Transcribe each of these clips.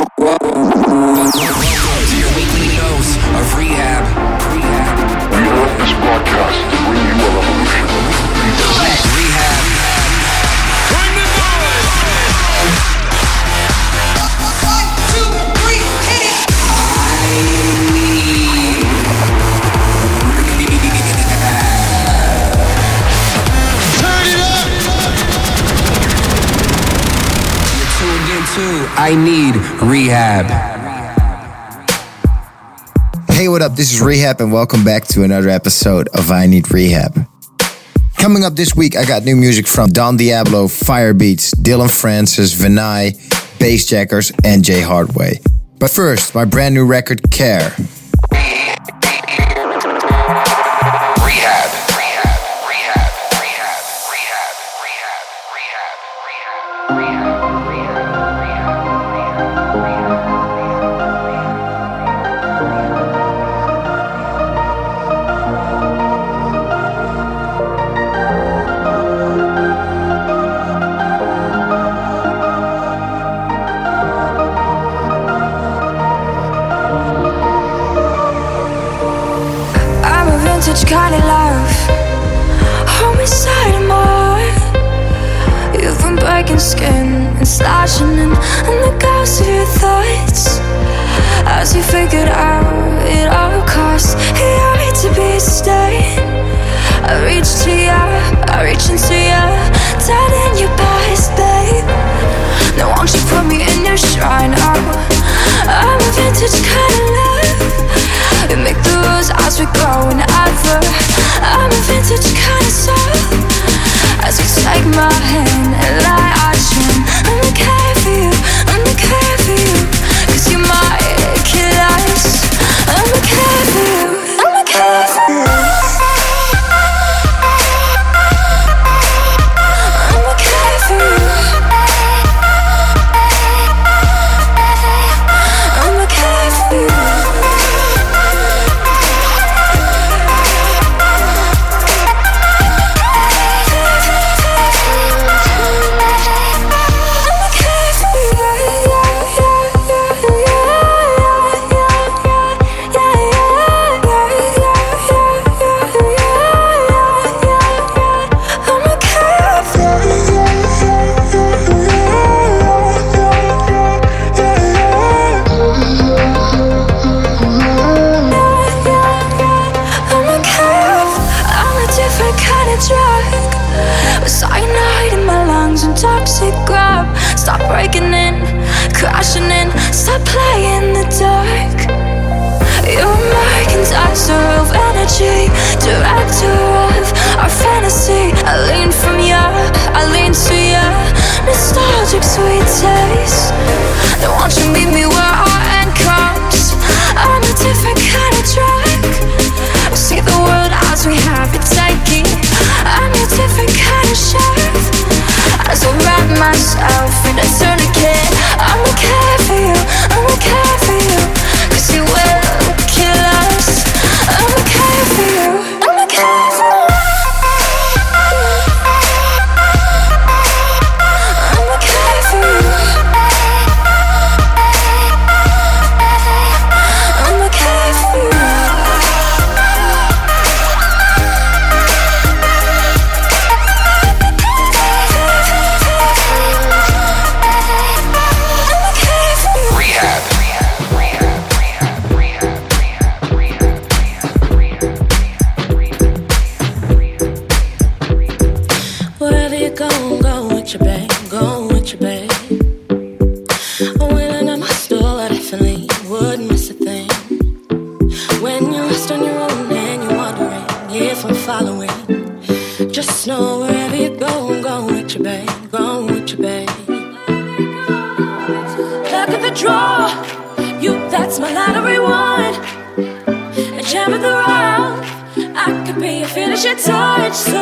I rehab. Hey, what up? This is R3HAB, and welcome back to another episode of I Need R3HAB. Coming up this week, I got new music from Don Diablo, Firebeatz, Dillon Francis, Vinai, Bassjackers, and Jay Hardway. But first, my brand new record, Care. sloshing in, in the chaos of your thoughts. As you figured out it all costs Here to be staying I reach to you, I reach into you Dead in your past, babe. Now won't you put me in your shrine, oh I'm a vintage kind of love. You make the rules as we're going ever. I'm a vintage kind of soul. As you take my hand touch, your touch.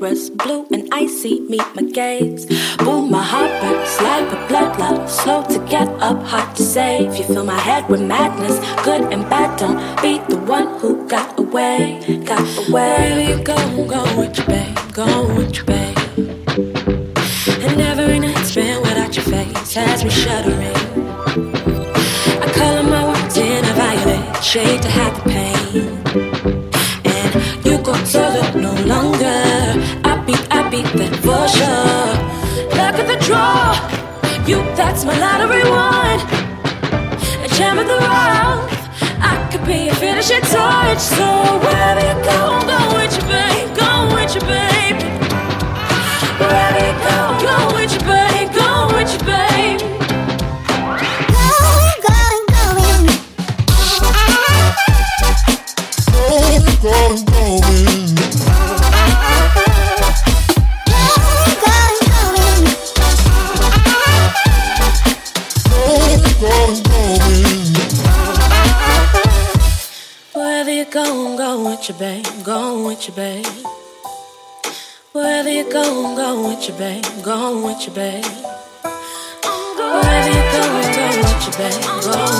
Blue and icy meet my gaze. Boom, my heart burns like a blood bloodline, slow to get up, hard to save. You fill my head with madness, good and bad. Don't be the one who got away, got away. Where you go, go with your babe, go with your babe. And every night spent without your face has me shuddering. I color my words in a violet shade to hide the pain. For. Luck of the draw, you that's my lottery one. A gem of the rough, I could be a finishing touch. So wherever you go, with you, babe. Wherever you go, I'm going with you, babe. I'm going with you, babe. Wherever you go, I'm going with you, babe. Going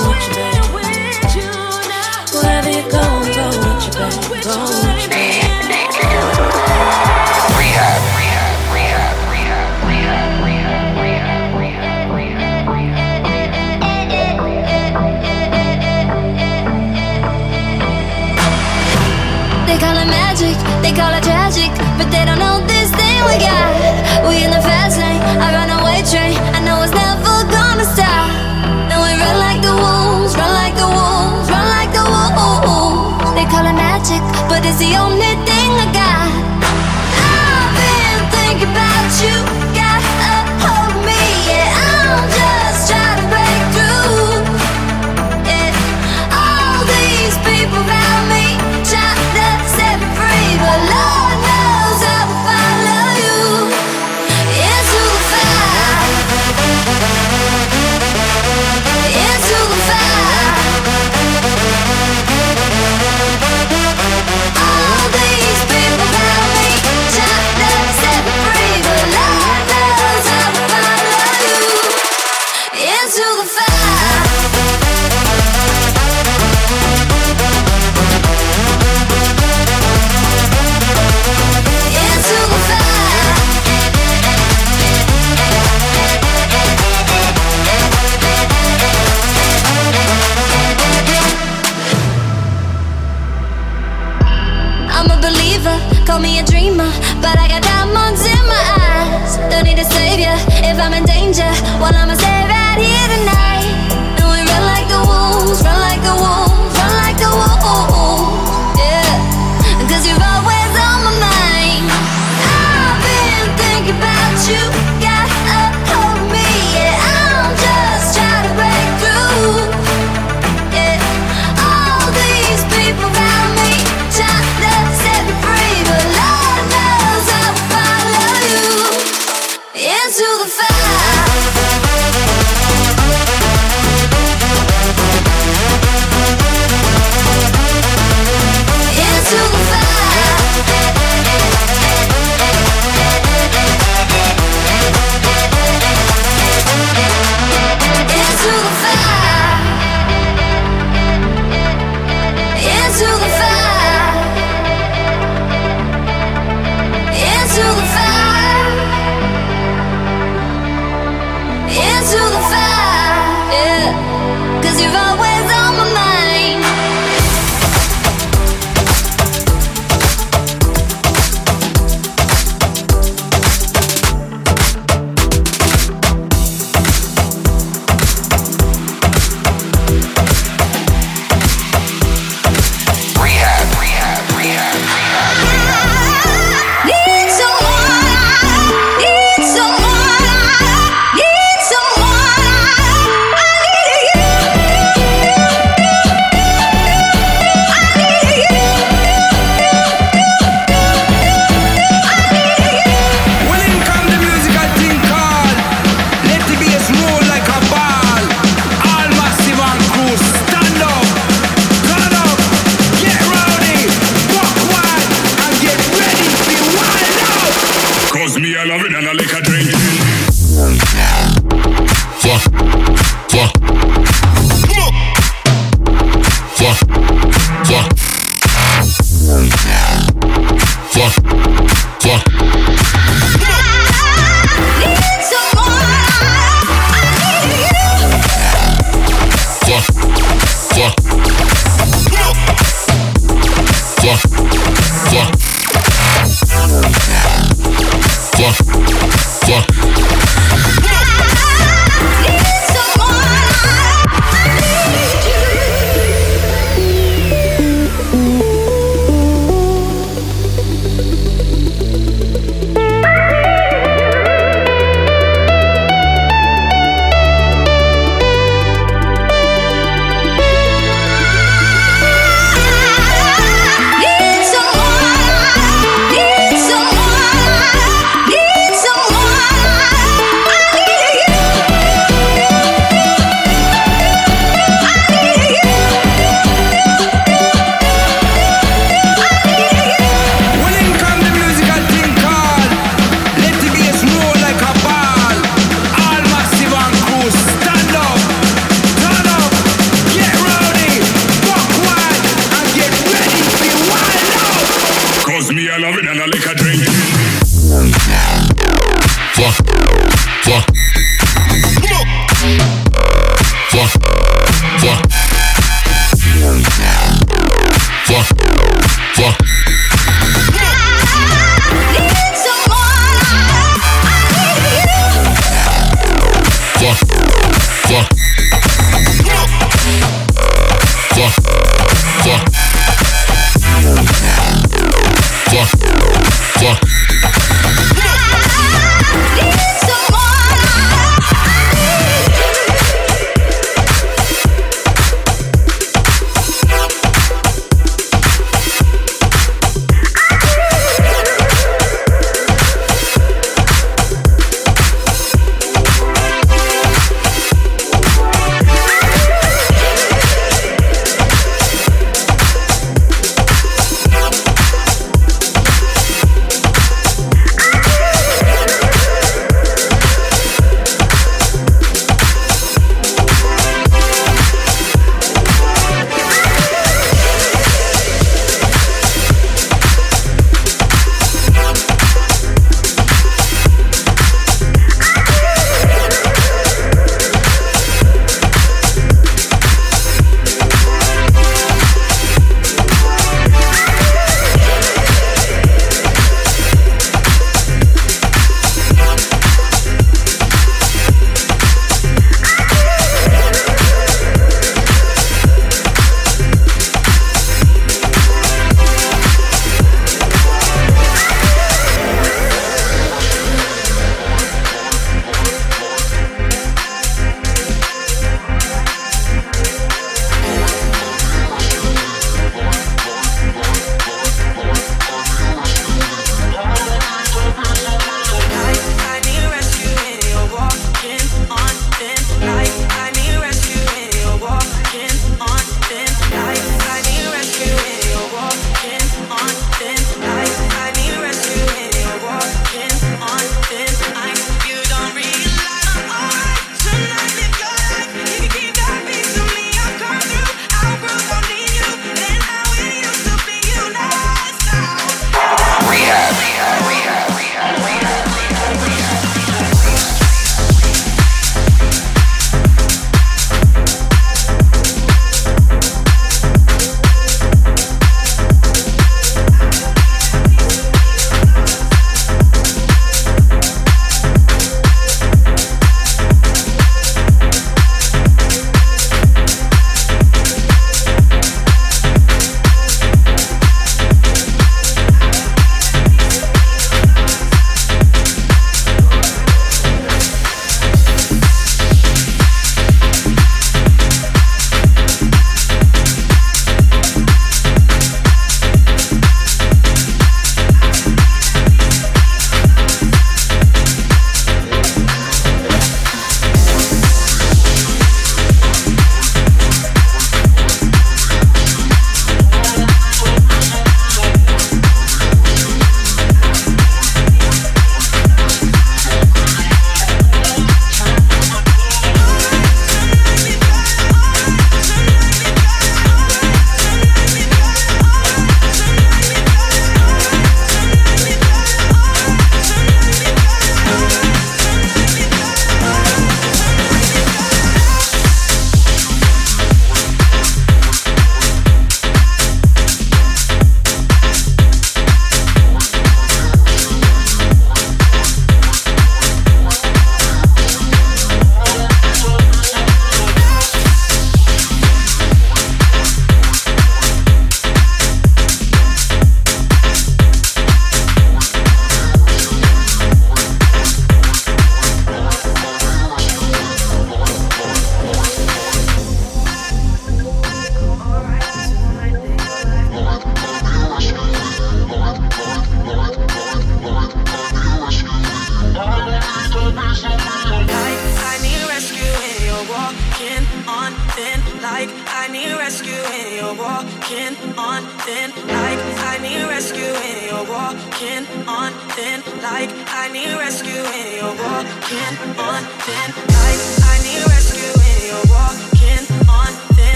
but they don't know this thing we got. We in the fast lane, I run away train. I know it's never gonna stop. And we run like the wolves, run like the wolves, run like the wolves. They call it magic, but it's the only thing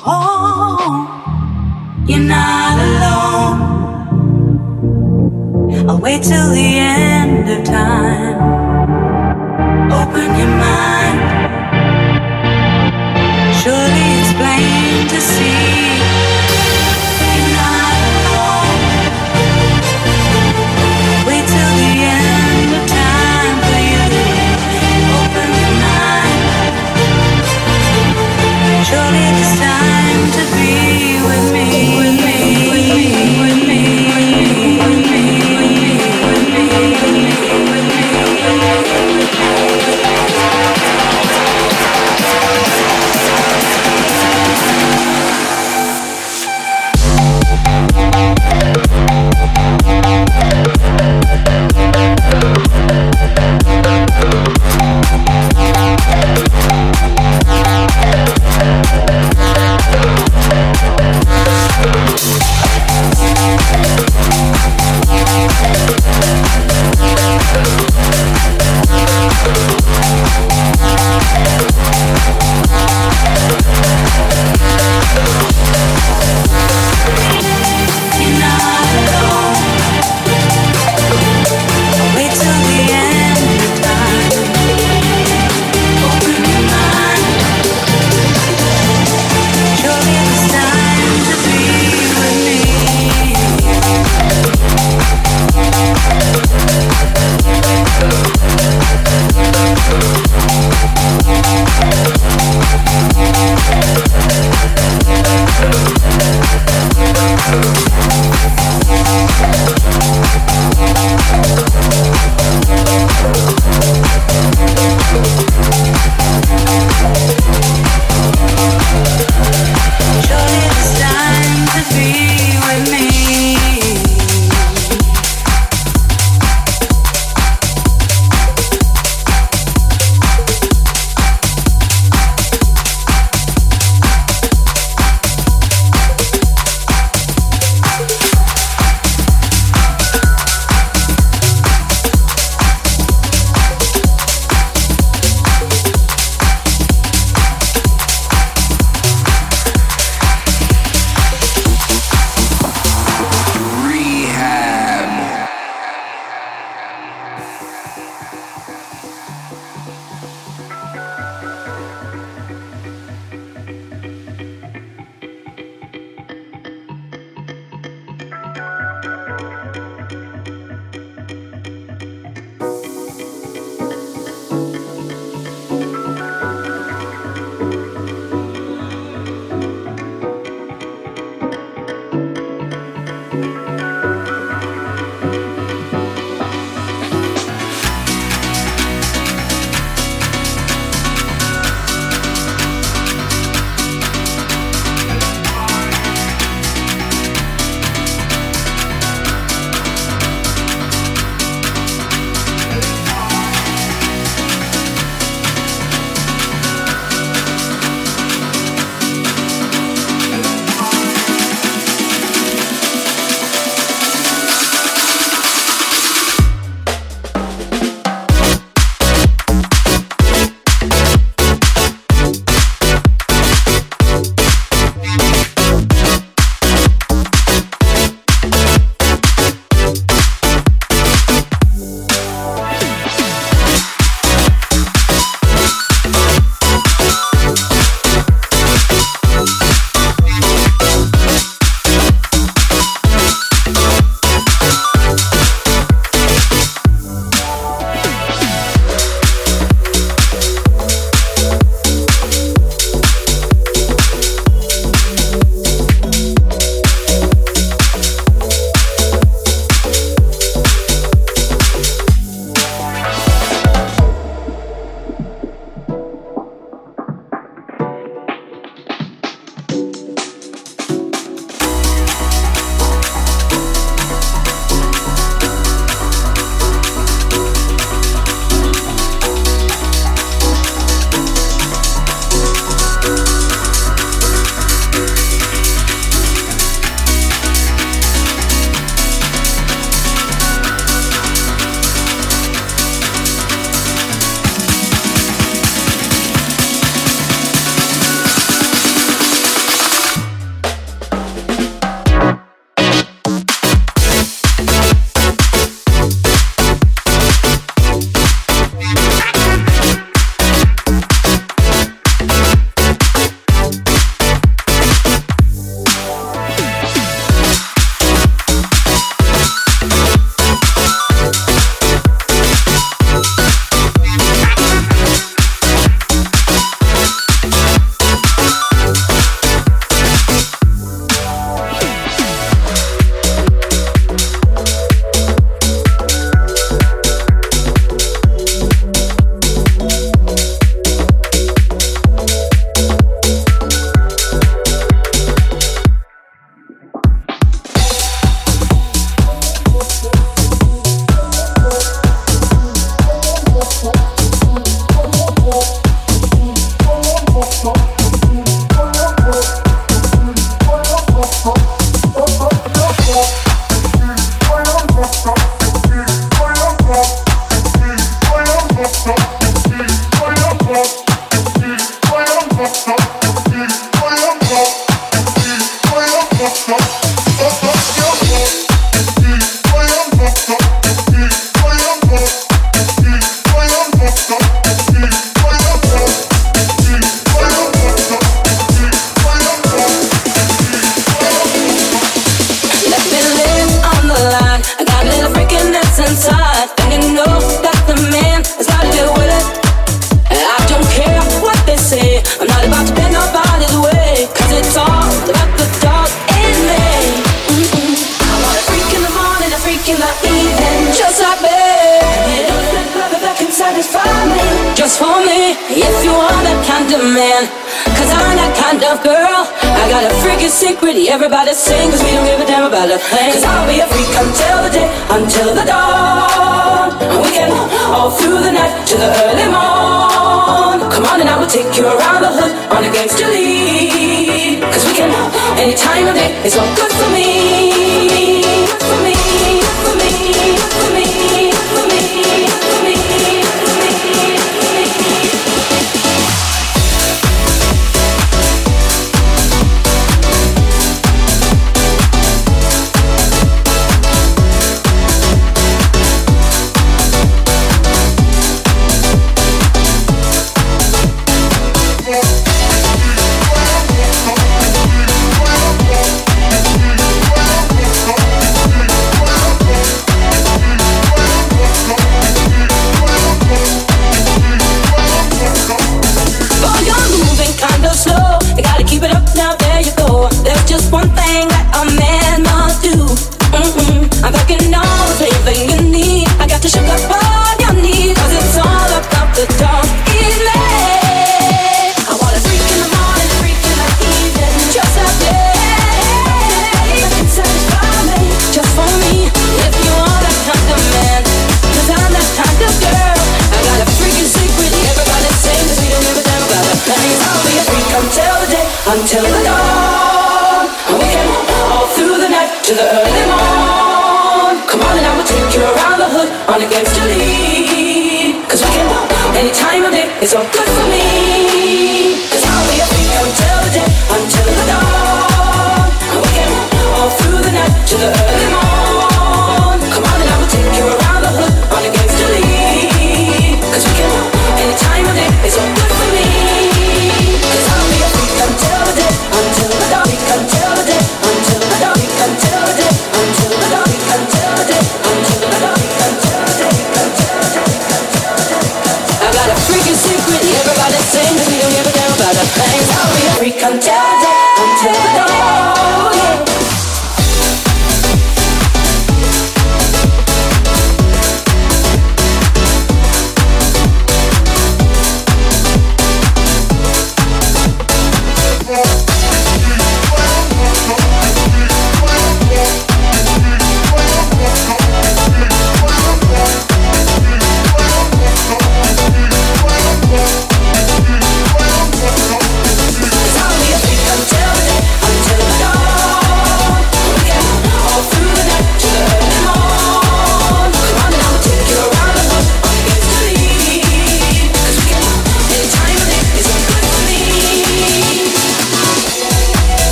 home. You're not alone. I'll wait till the end of time. Open your mind. Surely it's plain to see.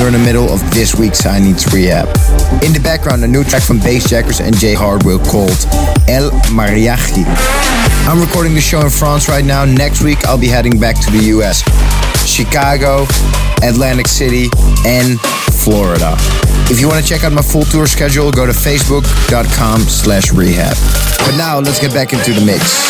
You're in the middle of this week's I Need R3HAB. In the background, a new track from Bassjackers and Jay Hardway called El Mariachi. I'm recording the show in France right now. Next week, I'll be heading back to the US, Chicago, Atlantic City, and Florida. If you want to check out my full tour schedule, go to facebook.com slash rehab. But now, let's get back into the mix.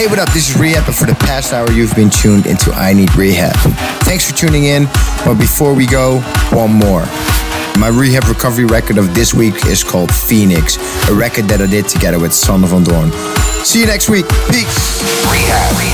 Hey, what up? This is R3HAB, and for the past hour, you've been tuned into I Need R3HAB. Thanks for tuning in, but before we go, one more. My rehab recovery record of this week is called Phoenix, a record that I did together with Son of Dorn. See you next week. Peace. R3HAB,